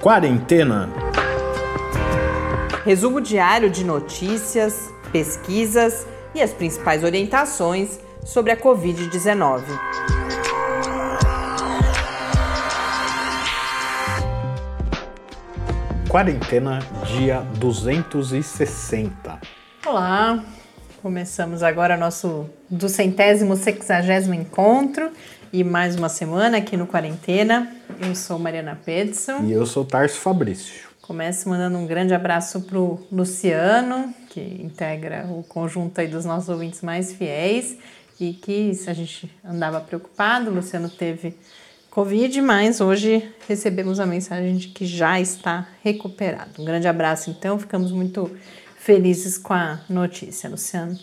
Quarentena. Resumo diário de notícias, pesquisas e as principais orientações sobre a Covid-19. Quarentena, dia 260. Olá, começamos agora nosso do centésimo sexagésimo encontro e mais uma semana aqui no Quarentena. Eu sou Mariana Pedson. E eu sou Tarso Fabrício. Começo mandando um grande abraço para o Luciano, que integra o conjunto aí dos nossos ouvintes mais fiéis e que se a gente andava preocupado, o Luciano teve Covid, mas hoje recebemos a mensagem de que já está recuperado. Um grande abraço, então, ficamos muito felizes com a notícia, Luciano.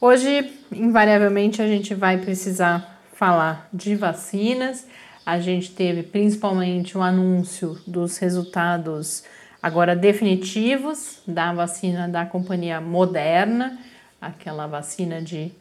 Hoje, invariavelmente, a gente vai precisar falar de vacinas a gente teve principalmente o anúncio dos resultados agora definitivos da vacina da companhia Moderna, aquela vacina de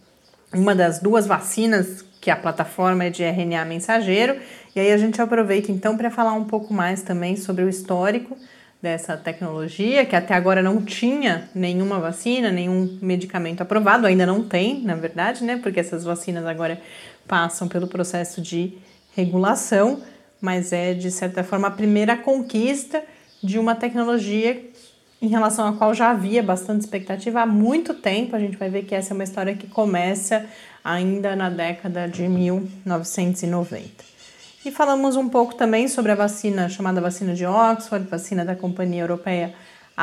uma das duas vacinas que a plataforma é de RNA mensageiro. E aí a gente aproveita então para falar um pouco mais também sobre o histórico dessa tecnologia, que até agora não tinha nenhuma vacina, nenhum medicamento aprovado, ainda não tem, na verdade, né? Porque essas vacinas agora passam pelo processo de regulação, mas é de certa forma a primeira conquista de uma tecnologia em relação à qual já havia bastante expectativa há muito tempo. A gente vai ver que essa é uma história que começa ainda na década de 1990. E falamos um pouco também sobre a vacina chamada vacina de Oxford, vacina da companhia europeia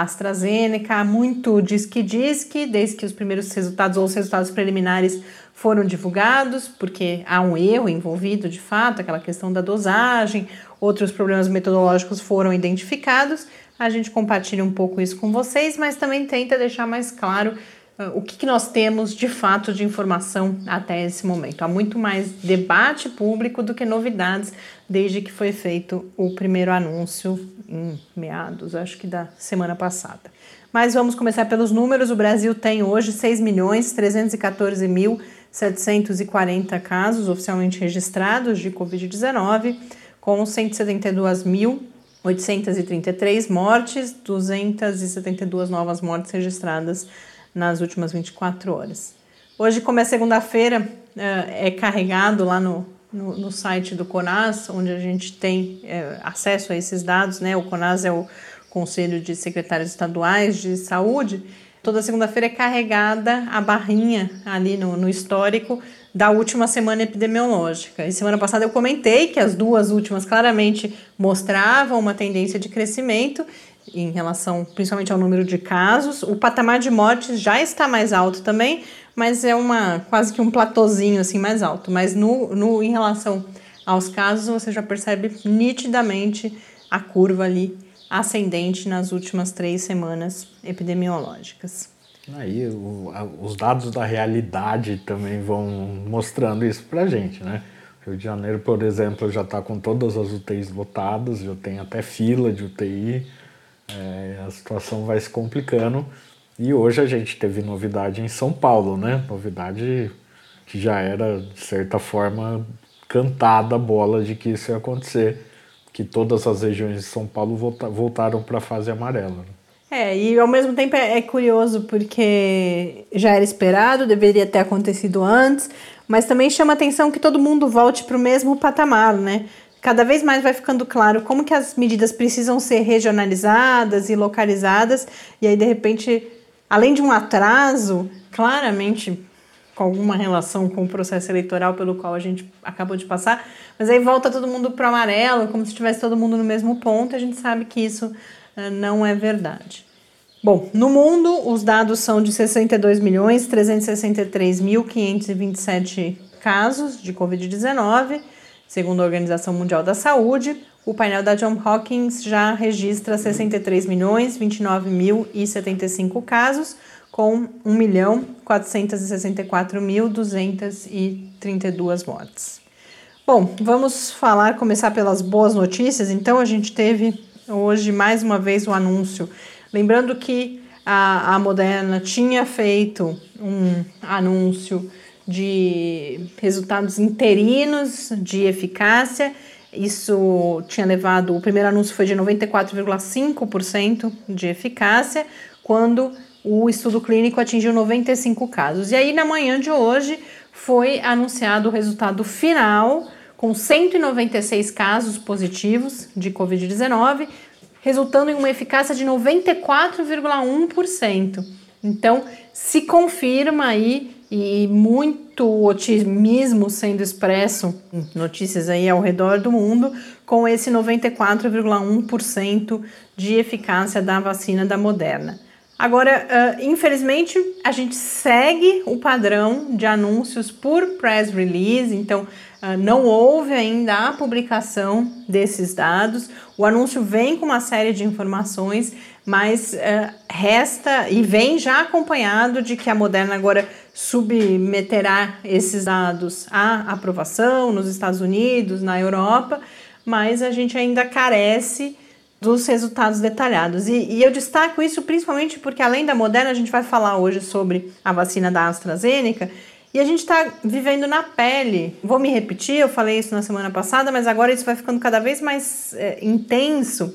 AstraZeneca. Muito diz que diz que, desde que os primeiros resultados ou os resultados preliminares foram divulgados, porque há um erro envolvido de fato, aquela questão da dosagem, outros problemas metodológicos foram identificados. A gente compartilha um pouco isso com vocês, mas também tenta deixar mais claro o que, que nós temos de fato de informação até esse momento. Há muito mais debate público do que novidades desde que foi feito o primeiro anúncio em meados, acho que da semana passada. Mas vamos começar pelos números. O Brasil tem hoje 6 milhões 314 mil 740 casos oficialmente registrados de Covid-19, com 172.833 mortes, 272 novas mortes registradas nas últimas 24 horas. Hoje, como é segunda-feira, eh, é carregado lá no, no, no, site do CONAS, onde a gente tem é, acesso a esses dados, né? O CONAS é o Conselho de Secretários Estaduais de Saúde, Toda segunda-feira é carregada a barrinha ali no, no histórico da última semana epidemiológica. E semana passada eu comentei que as duas últimas claramente mostravam uma tendência de crescimento em relação principalmente ao número de casos. O patamar de mortes já está mais alto também, mas é uma quase que um platôzinho assim mais alto. Mas no, no em relação aos casos, você já percebe nitidamente a curva ali ascendente nas últimas três semanas epidemiológicas. Aí o, a, os dados da realidade também vão mostrando isso para gente, né? Rio de Janeiro, por exemplo, já está com todas as UTIs lotadas, já tem até fila de UTI, é, a situação vai se complicando. E hoje a gente teve novidade em São Paulo, né? Novidade que já era, de certa forma, cantada a bola de que isso ia acontecer que todas as regiões de São Paulo volta, voltaram para a fase amarela. É, e ao mesmo tempo é, é, curioso porque já era esperado, deveria ter acontecido antes, mas também chama atenção que todo mundo volte para o mesmo patamar, né? Cada vez mais vai ficando claro como que as medidas precisam ser regionalizadas e localizadas, e aí de repente, além de um atraso, claramente com alguma relação com o processo eleitoral pelo qual a gente acabou de passar, mas aí volta todo mundo para o amarelo, como se estivesse todo mundo no mesmo ponto, a gente sabe que isso uh, não é verdade. Bom, no mundo, os dados são de 62 milhões 363.527 casos de Covid-19, segundo a Organização Mundial da Saúde. O painel da John Hopkins já registra 63 milhões 29.075 casos, com 1.464.232 mortes. Bom, vamos falar, começar pelas boas notícias. Então, a gente teve hoje mais uma vez o anúncio. Lembrando que a, a Moderna tinha feito um anúncio de resultados interinos de eficácia Isso tinha levado, o primeiro anúncio foi de 94,5% de eficácia, quando o estudo clínico atingiu 95 casos. E aí, na manhã de hoje, foi anunciado o resultado final, com 196 casos positivos de Covid-19, resultando em uma eficácia de 94,1%. Então, se confirma aí e muito otimismo sendo expresso, notícias aí ao redor do mundo, com esse 94,1% de eficácia da vacina da Moderna. Agora, uh, infelizmente, a gente segue o padrão de anúncios por press release, então não houve ainda a publicação desses dados. O anúncio vem com uma série de informações, mas uh, resta e vem já acompanhado de que a Moderna agora submeterá esses dados à aprovação nos Estados Unidos, na Europa, mas a gente ainda carece dos resultados detalhados. E, e, eu destaco isso principalmente porque, além da Moderna, a gente vai falar hoje sobre a vacina da AstraZeneca. E a gente está vivendo na pele. Vou me repetir, eu falei isso na semana passada, mas agora isso vai ficando cada vez mais é, intenso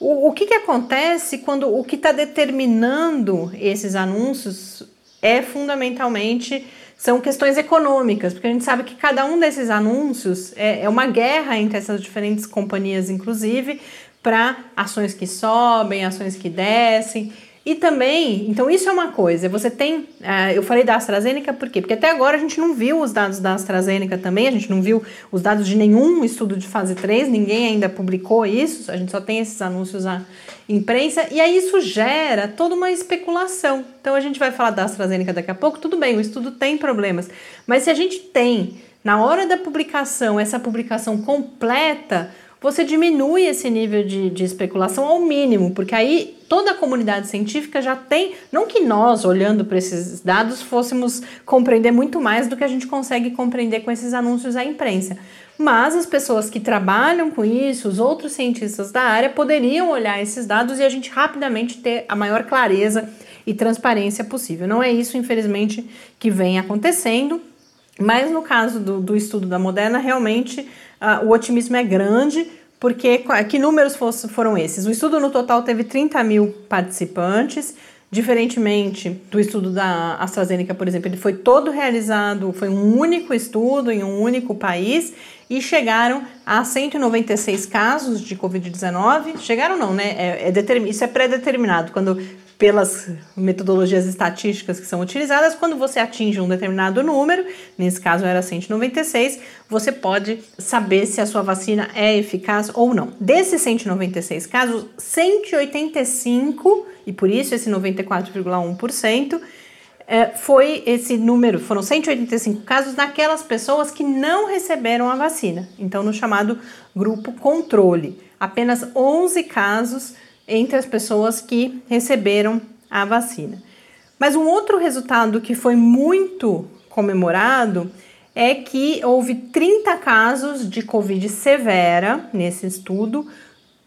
o, o que, que acontece quando o que está determinando esses anúncios é fundamentalmente são questões econômicas, porque a gente sabe que cada um desses anúncios é, é uma guerra entre essas diferentes companhias, inclusive, para ações que sobem, ações que descem. E também, então isso é uma coisa, você tem, uh, eu falei da AstraZeneca por quê? Porque até agora a gente não viu os dados da AstraZeneca também, a gente não viu os dados de nenhum estudo de fase 3, ninguém ainda publicou isso, a gente só tem esses anúncios na imprensa, e aí isso gera toda uma especulação. Então a gente vai falar da AstraZeneca daqui a pouco, tudo bem, o estudo tem problemas, mas se a gente tem, na hora da publicação, essa publicação completa, você diminui esse nível de, de especulação ao mínimo, porque aí toda a comunidade científica já tem, não que nós, olhando para esses dados, fôssemos compreender muito mais do que a gente consegue compreender com esses anúncios à imprensa. Mas as pessoas que trabalham com isso, os outros cientistas da área, poderiam olhar esses dados e a gente rapidamente ter a maior clareza e transparência possível. Não é isso, infelizmente, que vem acontecendo. Mas no caso do, do estudo da Moderna, realmente uh, o otimismo é grande, porque que números foram esses? O estudo no total teve 30 mil participantes, diferentemente do estudo da AstraZeneca, por exemplo, ele foi todo realizado, foi um único estudo em um único país e chegaram a 196 casos de Covid-19. Chegaram não, né? É, é isso é pré-determinado. Quando pelas metodologias estatísticas que são utilizadas, quando você atinge um determinado número, nesse caso era 196, você pode saber se a sua vacina é eficaz ou não. Desses 196 casos, 185, e por isso esse 94,1%, é, foi esse número, foram 185 casos naquelas pessoas que não receberam a vacina, então no chamado grupo controle. Apenas 11 casos entre as pessoas que receberam a vacina. Mas um outro resultado que foi muito comemorado é que houve 30 casos de Covid severa nesse estudo,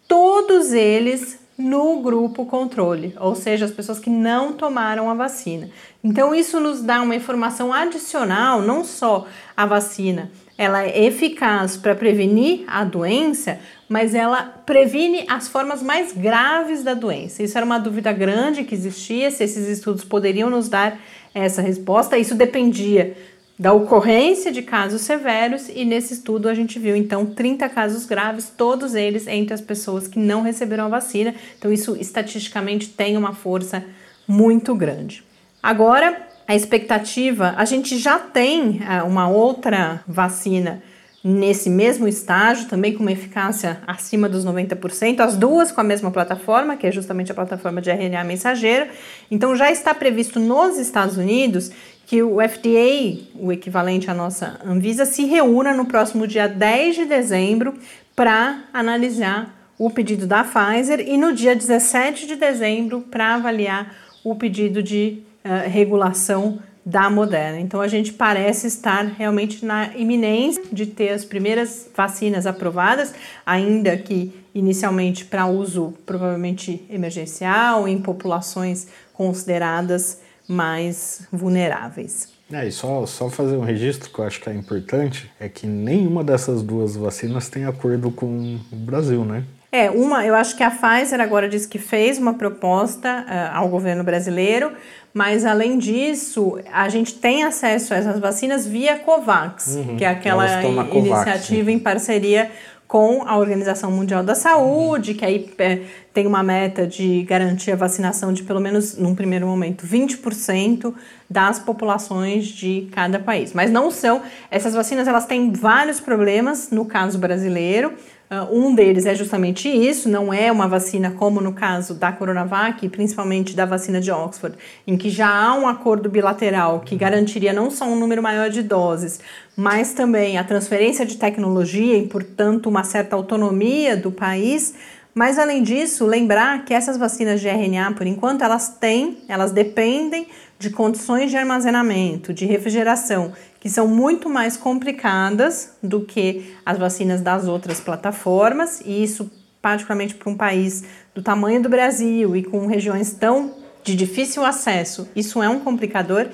todos eles no grupo controle, ou seja, as pessoas que não tomaram a vacina. Então, isso nos dá uma informação adicional, não só a vacina, ela é eficaz para prevenir a doença, mas ela previne as formas mais graves da doença. Isso era uma dúvida grande que existia, se esses estudos poderiam nos dar essa resposta. Isso dependia da ocorrência de casos severos e nesse estudo a gente viu então 30 casos graves, todos eles entre as pessoas que não receberam a vacina. Então isso estatisticamente tem uma força muito grande. Agora, a expectativa, a gente já tem uh, uma outra vacina nesse mesmo estágio, também com uma eficácia acima dos 90%, as duas com a mesma plataforma, que é justamente a plataforma de RNA mensageiro. Então já está previsto nos Estados Unidos que o FDA, o equivalente à nossa Anvisa, se reúna no próximo dia 10 de dezembro para analisar o pedido da Pfizer e no dia 17 de dezembro para avaliar o pedido de uh, regulação da Moderna. Então a gente parece estar realmente na iminência de ter as primeiras vacinas aprovadas, ainda que inicialmente para uso provavelmente emergencial em populações consideradas mais vulneráveis. É, e só, só fazer um registro que eu acho que é importante, é que nenhuma dessas duas vacinas tem acordo com o Brasil, né? É, uma, eu acho que a Pfizer agora disse que fez uma proposta uh, ao governo brasileiro, mas além disso, a gente tem acesso a essas vacinas via COVAX, uhum, que é aquela iniciativa COVAX, em parceria com a Organização Mundial da Saúde, que aí é, tem uma meta de garantir a vacinação de pelo menos, num primeiro momento, 20% das populações de cada país. Mas não são, essas vacinas elas têm vários problemas no caso brasileiro. Uh, um deles é justamente isso, não é uma vacina como no caso da Coronavac, principalmente da vacina de Oxford, em que já há um acordo bilateral que garantiria não só um número maior de doses, mas também a transferência de tecnologia e, portanto, uma certa autonomia do país. Mas além disso, lembrar que essas vacinas de RNA, por enquanto, elas têm, elas dependem de condições de armazenamento, de refrigeração que são muito mais complicadas do que as vacinas das outras plataformas, e isso, particularmente para um país do tamanho do Brasil e com regiões tão de difícil acesso, isso é um complicador.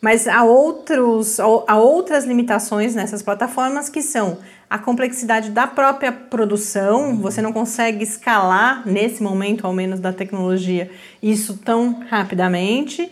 Mas há, outros, há outras limitações nessas plataformas que são a complexidade da própria produção, você não consegue escalar, nesse momento ao menos da tecnologia, isso tão rapidamente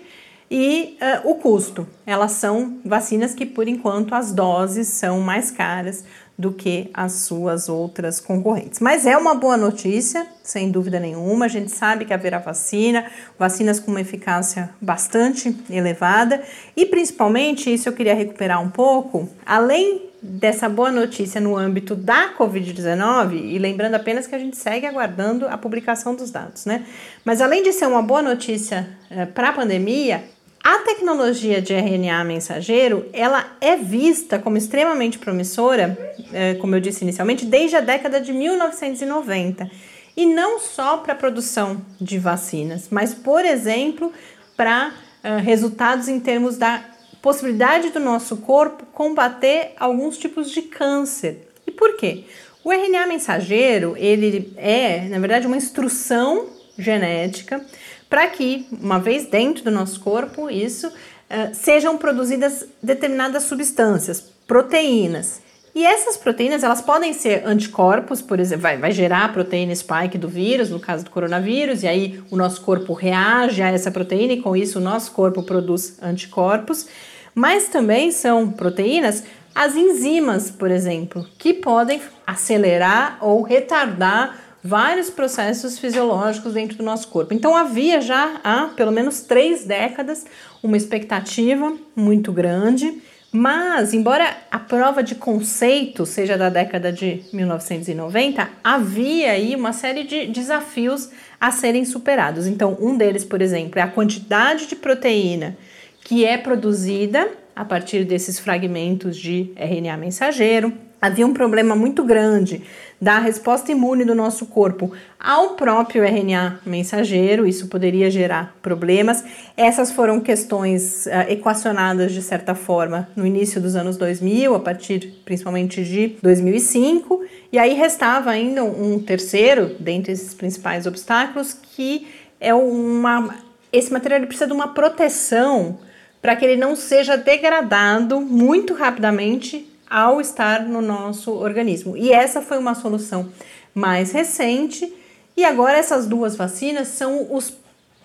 e uh, o custo. Elas são vacinas que, por enquanto, as doses são mais caras do que as suas outras concorrentes. Mas é uma boa notícia, sem dúvida nenhuma. A gente sabe que haverá vacina, vacinas com uma eficácia bastante elevada e, principalmente, isso eu queria recuperar um pouco, além dessa boa notícia no âmbito da Covid-19, e lembrando apenas que a gente segue aguardando a publicação dos dados, né? Mas além de ser uma boa notícia uh, para a pandemia, a tecnologia de RNA mensageiro, ela é vista como extremamente promissora, é, como eu disse inicialmente, desde a década de 1990. E não só para a produção de vacinas, mas, por exemplo, para uh, resultados em termos da possibilidade do nosso corpo combater alguns tipos de câncer. E por quê? O RNA mensageiro, ele é, na verdade, uma instrução genética para que, uma vez dentro do nosso corpo, isso uh, sejam produzidas determinadas substâncias, proteínas. E essas proteínas, elas podem ser anticorpos, por exemplo, vai, vai gerar a proteína spike do vírus, no caso do coronavírus, e aí o nosso corpo reage a essa proteína e com isso o nosso corpo produz anticorpos. Mas também são proteínas as enzimas, por exemplo, que podem acelerar ou retardar vários processos fisiológicos dentro do nosso corpo. Então havia já há pelo menos três décadas uma expectativa muito grande. Mas, embora a prova de conceito seja da década de 1990, havia aí uma série de desafios a serem superados. Então, um deles, por exemplo, é a quantidade de proteína que é produzida a partir desses fragmentos de RNA mensageiro. Havia um problema muito grande da resposta imune do nosso corpo ao próprio RNA mensageiro, isso poderia gerar problemas. Essas foram questões uh, equacionadas de certa forma no início dos anos 2000, a partir principalmente de 2005, e aí restava ainda um terceiro dentre esses principais obstáculos que é uma esse material precisa de uma proteção para que ele não seja degradado muito rapidamente ao estar no nosso organismo. E essa foi uma solução mais recente. E agora essas duas vacinas são os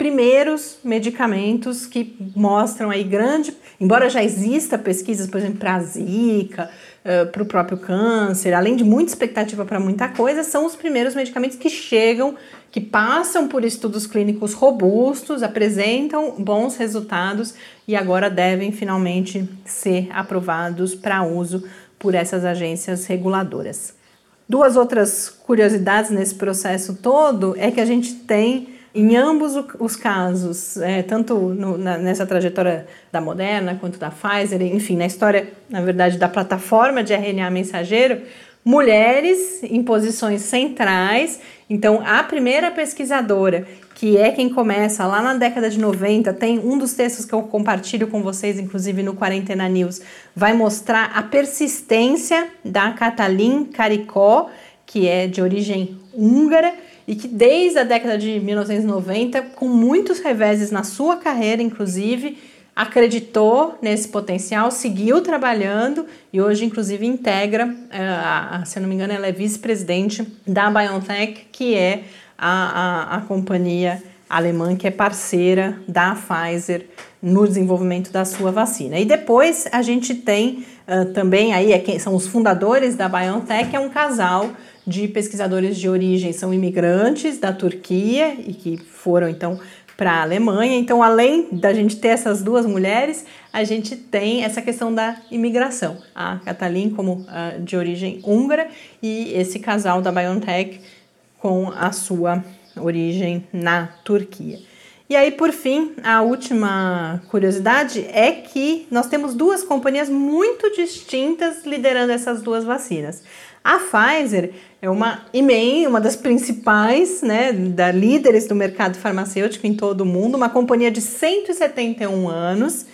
primeiros medicamentos que mostram aí grande, embora já exista pesquisas, por exemplo, para a zika, uh, para o próprio câncer, além de muita expectativa para muita coisa, são os primeiros medicamentos que chegam, que passam por estudos clínicos robustos, apresentam bons resultados e agora devem finalmente ser aprovados para uso por essas agências reguladoras. Duas outras curiosidades nesse processo todo é que a gente tem em ambos os casos, é, tanto no, na, nessa trajetória da Moderna quanto da Pfizer, enfim, na história, na verdade, da plataforma de RNA mensageiro, mulheres em posições centrais. Então, a primeira pesquisadora, que é quem começa lá na década de 90, tem um dos textos que eu compartilho com vocês, inclusive no Quarentena News, vai mostrar a persistência da Katalin Caricó, que é de origem húngara e que desde a década de 1990, com muitos reveses na sua carreira, inclusive, acreditou nesse potencial, seguiu trabalhando e hoje, inclusive, integra, uh, se eu não me engano, ela é vice-presidente da BioNTech, que é a, a, a companhia alemã que é parceira da Pfizer no desenvolvimento da sua vacina. E depois a gente tem uh, também aí é quem são os fundadores da BioNTech, é um casal de pesquisadores de origem, são imigrantes da Turquia e que foram então para a Alemanha. Então, além da gente ter essas duas mulheres, a gente tem essa questão da imigração. A Katalin como uh, de origem húngara e esse casal da BioNTech com a sua origem na Turquia. E aí, por fim, a última curiosidade é que nós temos duas companhias muito distintas liderando essas duas vacinas. A Pfizer é uma IMEI, uma das principais, né, da líderes do mercado farmacêutico em todo o mundo, uma companhia de 171 anos.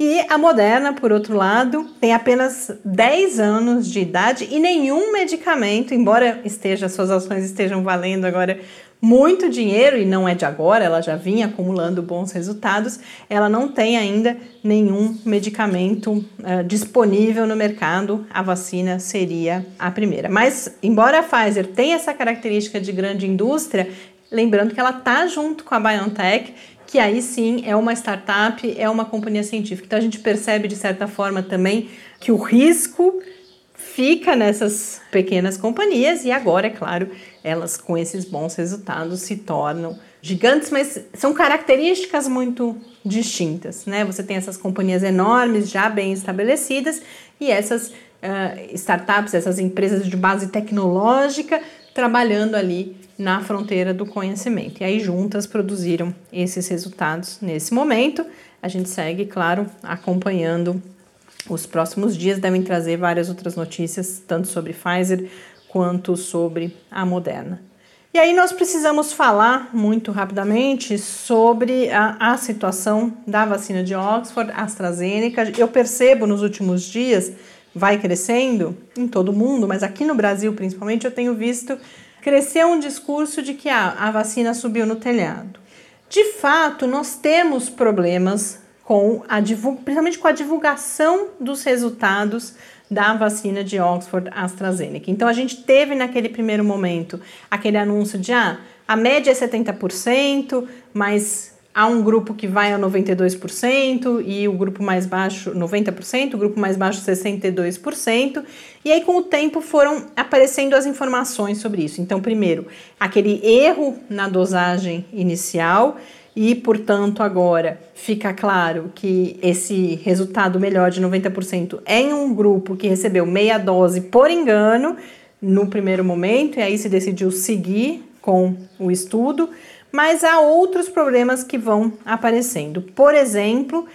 E a Moderna, por outro lado, tem apenas 10 anos de idade e nenhum medicamento, embora esteja suas ações estejam valendo agora muito dinheiro e não é de agora, ela já vinha acumulando bons resultados, ela não tem ainda nenhum medicamento uh, disponível no mercado, a vacina seria a primeira. Mas, embora a Pfizer tenha essa característica de grande indústria, lembrando que ela está junto com a BioNTech, que aí sim é uma startup, é uma companhia científica. Então a gente percebe de certa forma também que o risco fica nessas pequenas companhias e agora, é claro, elas com esses bons resultados se tornam gigantes, mas são características muito distintas, né? Você tem essas companhias enormes, já bem estabelecidas, e essas uh, startups, essas empresas de base tecnológica trabalhando ali na fronteira do conhecimento. E aí juntas produziram esses resultados nesse momento. A gente segue, claro, acompanhando os próximos dias devem trazer várias outras notícias, tanto sobre Pfizer quanto sobre a Moderna. E aí nós precisamos falar muito rapidamente sobre a, a situação da vacina de Oxford, AstraZeneca. Eu percebo nos últimos dias, vai crescendo em todo o mundo, mas aqui no Brasil principalmente eu tenho visto crescer um discurso de que ah, a vacina subiu no telhado. De fato, nós temos problemas com a principalmente com a divulgação dos resultados da vacina de Oxford AstraZeneca. Então a gente teve naquele primeiro momento aquele anúncio de ah, a média é 70%, mas há um grupo que vai a 92% e o grupo mais baixo 90%, o grupo mais baixo 62%. E aí com o tempo foram aparecendo as informações sobre isso. Então, primeiro, aquele erro na dosagem inicial e, portanto, agora fica claro que esse resultado melhor de 90% é em um grupo que recebeu meia dose por engano no primeiro momento, e aí se decidiu seguir com o estudo, mas há outros problemas que vão aparecendo. Por exemplo,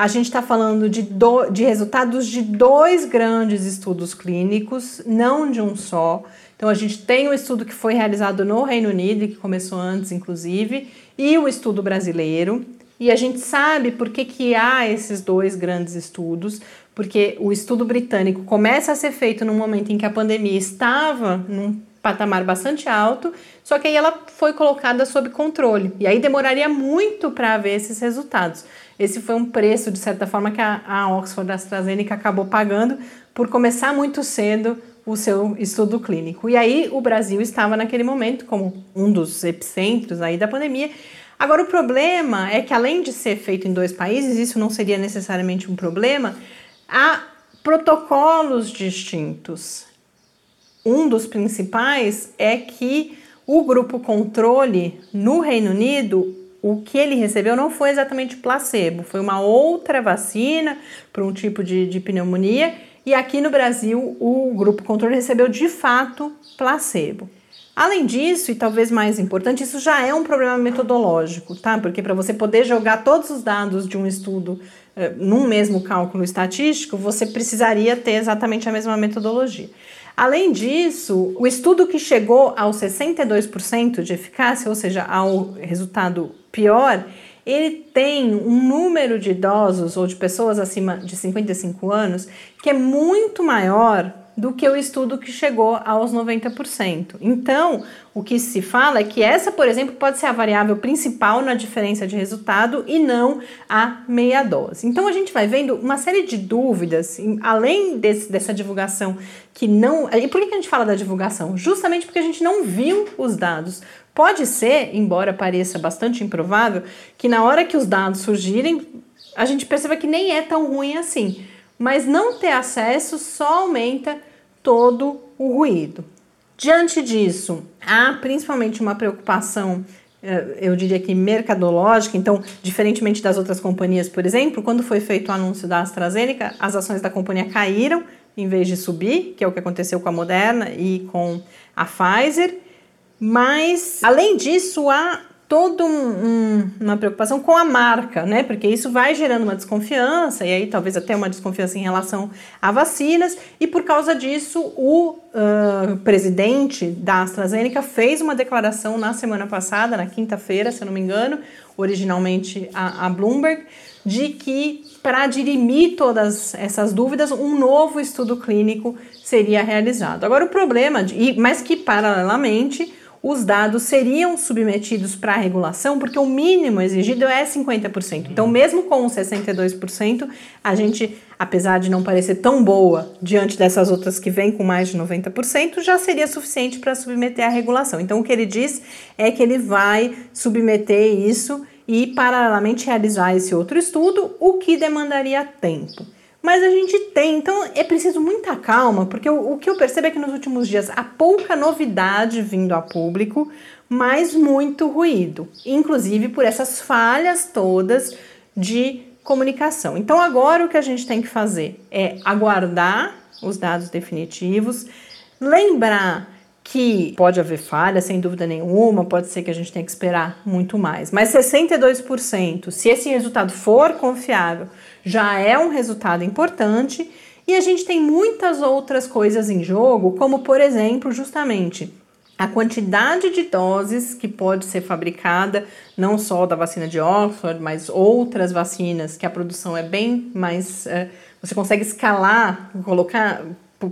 a gente está falando de, do, de resultados de dois grandes estudos clínicos, não de um só. Então, a gente tem um estudo que foi realizado no Reino Unido, que começou antes, inclusive, e o estudo brasileiro. E a gente sabe por que, que há esses dois grandes estudos, porque o estudo britânico começa a ser feito no momento em que a pandemia estava num patamar bastante alto, só que aí ela foi colocada sob controle. E aí demoraria muito para ver esses resultados. Esse foi um preço, de certa forma, que a, a Oxford AstraZeneca acabou pagando por começar muito cedo o seu estudo clínico. E aí o Brasil estava naquele momento como um dos epicentros aí da pandemia. Agora o problema é que além de ser feito em dois países, isso não seria necessariamente um problema, há protocolos distintos. Um dos principais é que o grupo controle no Reino Unido, o que ele recebeu não foi exatamente placebo, foi uma outra vacina para um tipo de, de pneumonia e aqui no Brasil, o grupo controle recebeu de fato placebo. Além disso, e talvez mais importante, isso já é um problema metodológico, tá? Porque para você poder jogar todos os dados de um estudo eh, num mesmo cálculo estatístico, você precisaria ter exatamente a mesma metodologia. Além disso, o estudo que chegou aos 62% de eficácia, ou seja, ao resultado pior, ele tem um número de idosos ou de pessoas acima de 55 anos que é muito maior do que o estudo que chegou aos 90%. Então, o que se fala é que essa, por exemplo, pode ser a variável principal na diferença de resultado e não a meia dose. Então, a gente vai vendo uma série de dúvidas, além desse, dessa divulgação que não. E por que a gente fala da divulgação? Justamente porque a gente não viu os dados. Pode ser, embora pareça bastante improvável, que na hora que os dados surgirem, a gente perceba que nem é tão ruim assim. Mas não ter acesso só aumenta todo o ruído. Diante disso, há principalmente uma preocupação, eh, eu diria que mercadológica. Então, diferentemente das outras companhias, por exemplo, quando foi feito o anúncio da AstraZeneca, as ações da companhia caíram em vez de subir, que é o que aconteceu com a Moderna e com a Pfizer. Mas, além disso, há toda um, um, uma preocupação com a marca, né? Porque isso vai gerando uma desconfiança, e aí talvez até uma desconfiança em relação a vacinas, e por causa disso, o uh, presidente da AstraZeneca fez uma declaração na semana passada, na quinta-feira, se eu não me engano, originalmente a, a Bloomberg, de que para dirimir todas essas dúvidas, um novo estudo clínico seria realizado. Agora, o problema, de, mas que paralelamente os dados seriam submetidos para regulação, porque o mínimo exigido é 50%. Então, mesmo com os 62%, a gente, apesar de não parecer tão boa diante dessas outras que vêm com mais de 90%, já seria suficiente para submeter à regulação. Então, o que ele diz é que ele vai submeter isso e, paralelamente, realizar esse outro estudo, o que demandaria tempo. Mas a gente tem, então é preciso muita calma, porque o, o, que eu percebo é que nos últimos dias há pouca novidade vindo a público, mas muito ruído, inclusive por essas falhas todas de comunicação. Então agora o que a gente tem que fazer é aguardar os dados definitivos, lembrar que pode haver falha, sem dúvida nenhuma, pode ser que a gente tenha que esperar muito mais. Mas 62%, se esse resultado for confiável, já é um resultado importante. E a gente tem muitas outras coisas em jogo, como por exemplo, justamente a quantidade de doses que pode ser fabricada, não só da vacina de Oxford, mas outras vacinas que a produção é bem mais. É, você consegue escalar, colocar,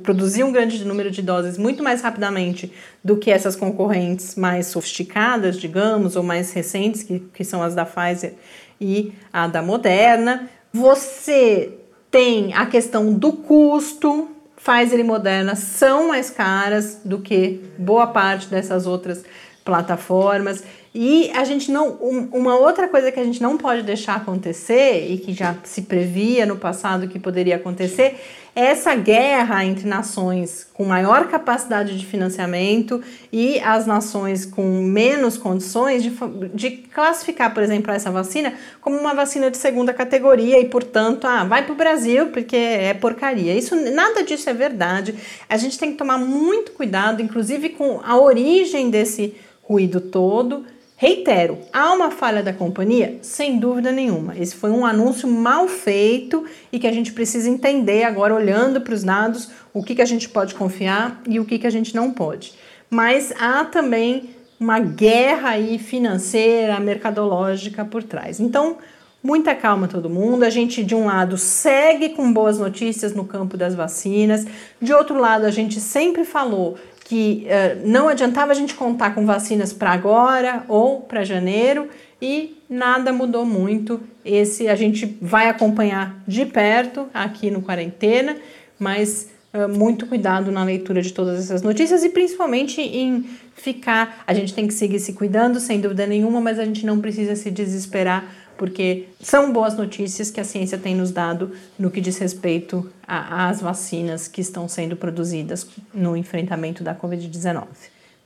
produzir um grande número de doses muito mais rapidamente do que essas concorrentes mais sofisticadas, digamos, ou mais recentes, que, que são as da Pfizer e a da Moderna. Você tem a questão do custo. Pfizer e Moderna são mais caras do que boa parte dessas outras plataformas. E a gente não. Um, uma outra coisa que a gente não pode deixar acontecer e que já se previa no passado que poderia acontecer essa guerra entre nações com maior capacidade de financiamento e as nações com menos condições de, de classificar, por exemplo, essa vacina como uma vacina de segunda categoria e, portanto, ah, vai para o Brasil porque é porcaria. Isso, nada disso é verdade. A gente tem que tomar muito cuidado, inclusive com a origem desse ruído todo Reitero, há uma falha da companhia? Sem dúvida nenhuma. Esse foi um anúncio mal feito e que a gente precisa entender agora, olhando para os dados, o que, que a gente pode confiar e o que, que a gente não pode. Mas há também uma guerra aí financeira, mercadológica por trás. Então, muita calma todo mundo. A gente, de um lado, segue com boas notícias no campo das vacinas, de outro lado, a gente sempre falou que uh, não adiantava a gente contar com vacinas para agora ou para janeiro e nada mudou muito. Esse a gente vai acompanhar de perto aqui no quarentena, mas uh, muito cuidado na leitura de todas essas notícias e principalmente em ficar. A gente tem que seguir se cuidando, sem dúvida nenhuma, mas a gente não precisa se desesperar porque são boas notícias que a ciência tem nos dado no que diz respeito às vacinas que estão sendo produzidas no enfrentamento da Covid-19.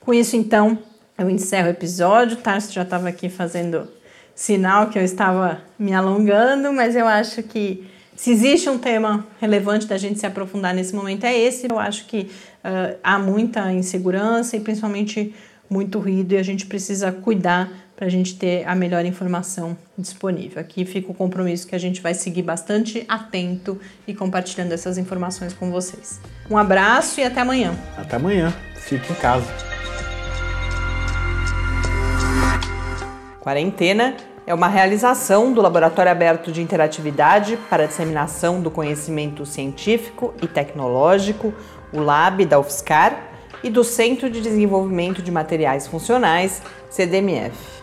Com isso, então, eu encerro o episódio. Tarso já estava aqui fazendo sinal que eu estava me alongando, mas eu acho que se existe um tema relevante da gente se aprofundar nesse momento é esse. Eu acho que uh, há muita insegurança e principalmente muito ruído e a gente precisa cuidar para a gente ter a melhor informação disponível. Aqui fica o compromisso que a gente vai seguir bastante atento e compartilhando essas informações com vocês. Um abraço e até amanhã. Até amanhã. Fique em casa. Quarentena é uma realização do Laboratório Aberto de Interatividade para a Disseminação do Conhecimento Científico e Tecnológico, o LAB da UFSCar, e do Centro de Desenvolvimento de Materiais Funcionais, CDMF.